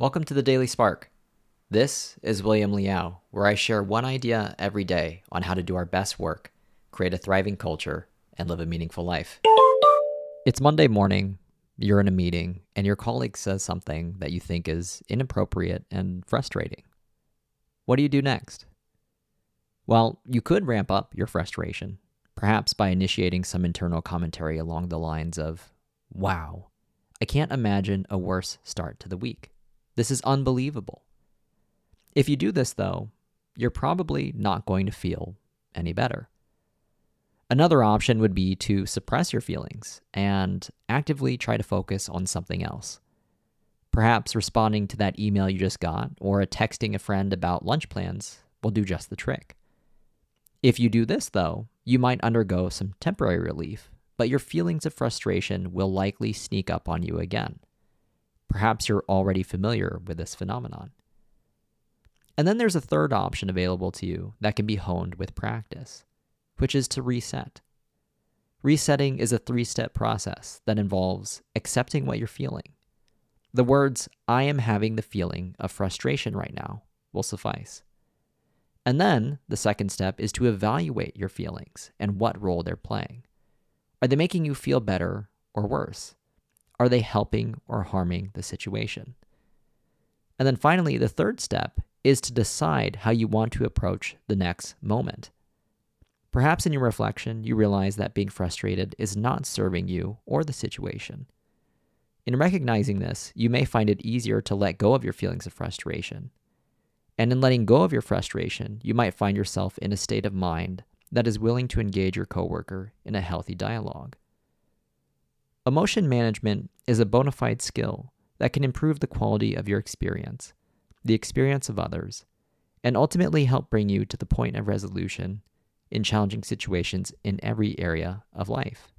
Welcome to the Daily Spark. This is William Liao, where I share one idea every day on how to do our best work, create a thriving culture, and live a meaningful life. It's Monday morning, you're in a meeting, and your colleague says something that you think is inappropriate and frustrating. What do you do next? Well, you could ramp up your frustration, perhaps by initiating some internal commentary along the lines of, Wow, I can't imagine a worse start to the week. This is unbelievable. If you do this, though, you're probably not going to feel any better. Another option would be to suppress your feelings and actively try to focus on something else. Perhaps responding to that email you just got or texting a friend about lunch plans will do just the trick. If you do this, though, you might undergo some temporary relief but your feelings of frustration will likely sneak up on you again. Perhaps you're already familiar with this phenomenon. And then there's a third option available to you that can be honed with practice, which is to reset. Resetting is a three step process that involves accepting what you're feeling. The words, I am having the feeling of frustration right now, will suffice. And then the second step is to evaluate your feelings and what role they're playing. Are they making you feel better or worse? Are they helping or harming the situation? And then finally, the third step is to decide how you want to approach the next moment. Perhaps in your reflection, you realize that being frustrated is not serving you or the situation. In recognizing this, you may find it easier to let go of your feelings of frustration. And in letting go of your frustration, you might find yourself in a state of mind that is willing to engage your coworker in a healthy dialogue. Emotion management is a bona fide skill that can improve the quality of your experience, the experience of others, and ultimately help bring you to the point of resolution in challenging situations in every area of life.